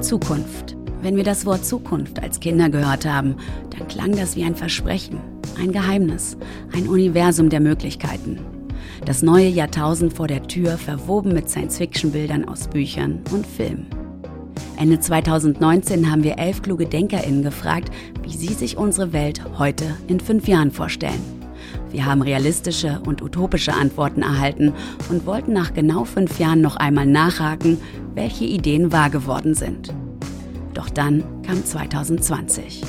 Zukunft. Wenn wir das Wort Zukunft als Kinder gehört haben, dann klang das wie ein Versprechen, ein Geheimnis, ein Universum der Möglichkeiten. Das neue Jahrtausend vor der Tür, verwoben mit Science-Fiction-Bildern aus Büchern und Filmen. Ende 2019 haben wir elf kluge DenkerInnen gefragt, wie sie sich unsere Welt heute in fünf Jahren vorstellen. Wir haben realistische und utopische Antworten erhalten und wollten nach genau fünf Jahren noch einmal nachhaken, welche Ideen wahr geworden sind. Doch dann kam 2020.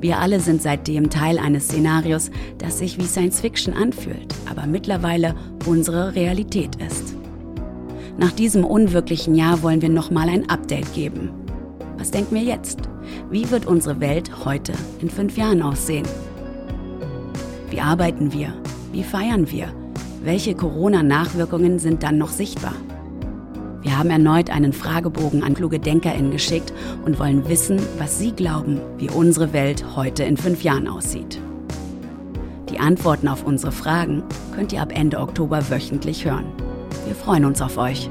Wir alle sind seitdem Teil eines Szenarios, das sich wie Science Fiction anfühlt, aber mittlerweile unsere Realität ist. Nach diesem unwirklichen Jahr wollen wir nochmal ein Update geben. Was denken wir jetzt? Wie wird unsere Welt heute in fünf Jahren aussehen? Wie arbeiten wir? Wie feiern wir? Welche Corona-Nachwirkungen sind dann noch sichtbar? Wir haben erneut einen Fragebogen an kluge DenkerInnen geschickt und wollen wissen, was sie glauben, wie unsere Welt heute in fünf Jahren aussieht. Die Antworten auf unsere Fragen könnt ihr ab Ende Oktober wöchentlich hören. Wir freuen uns auf euch.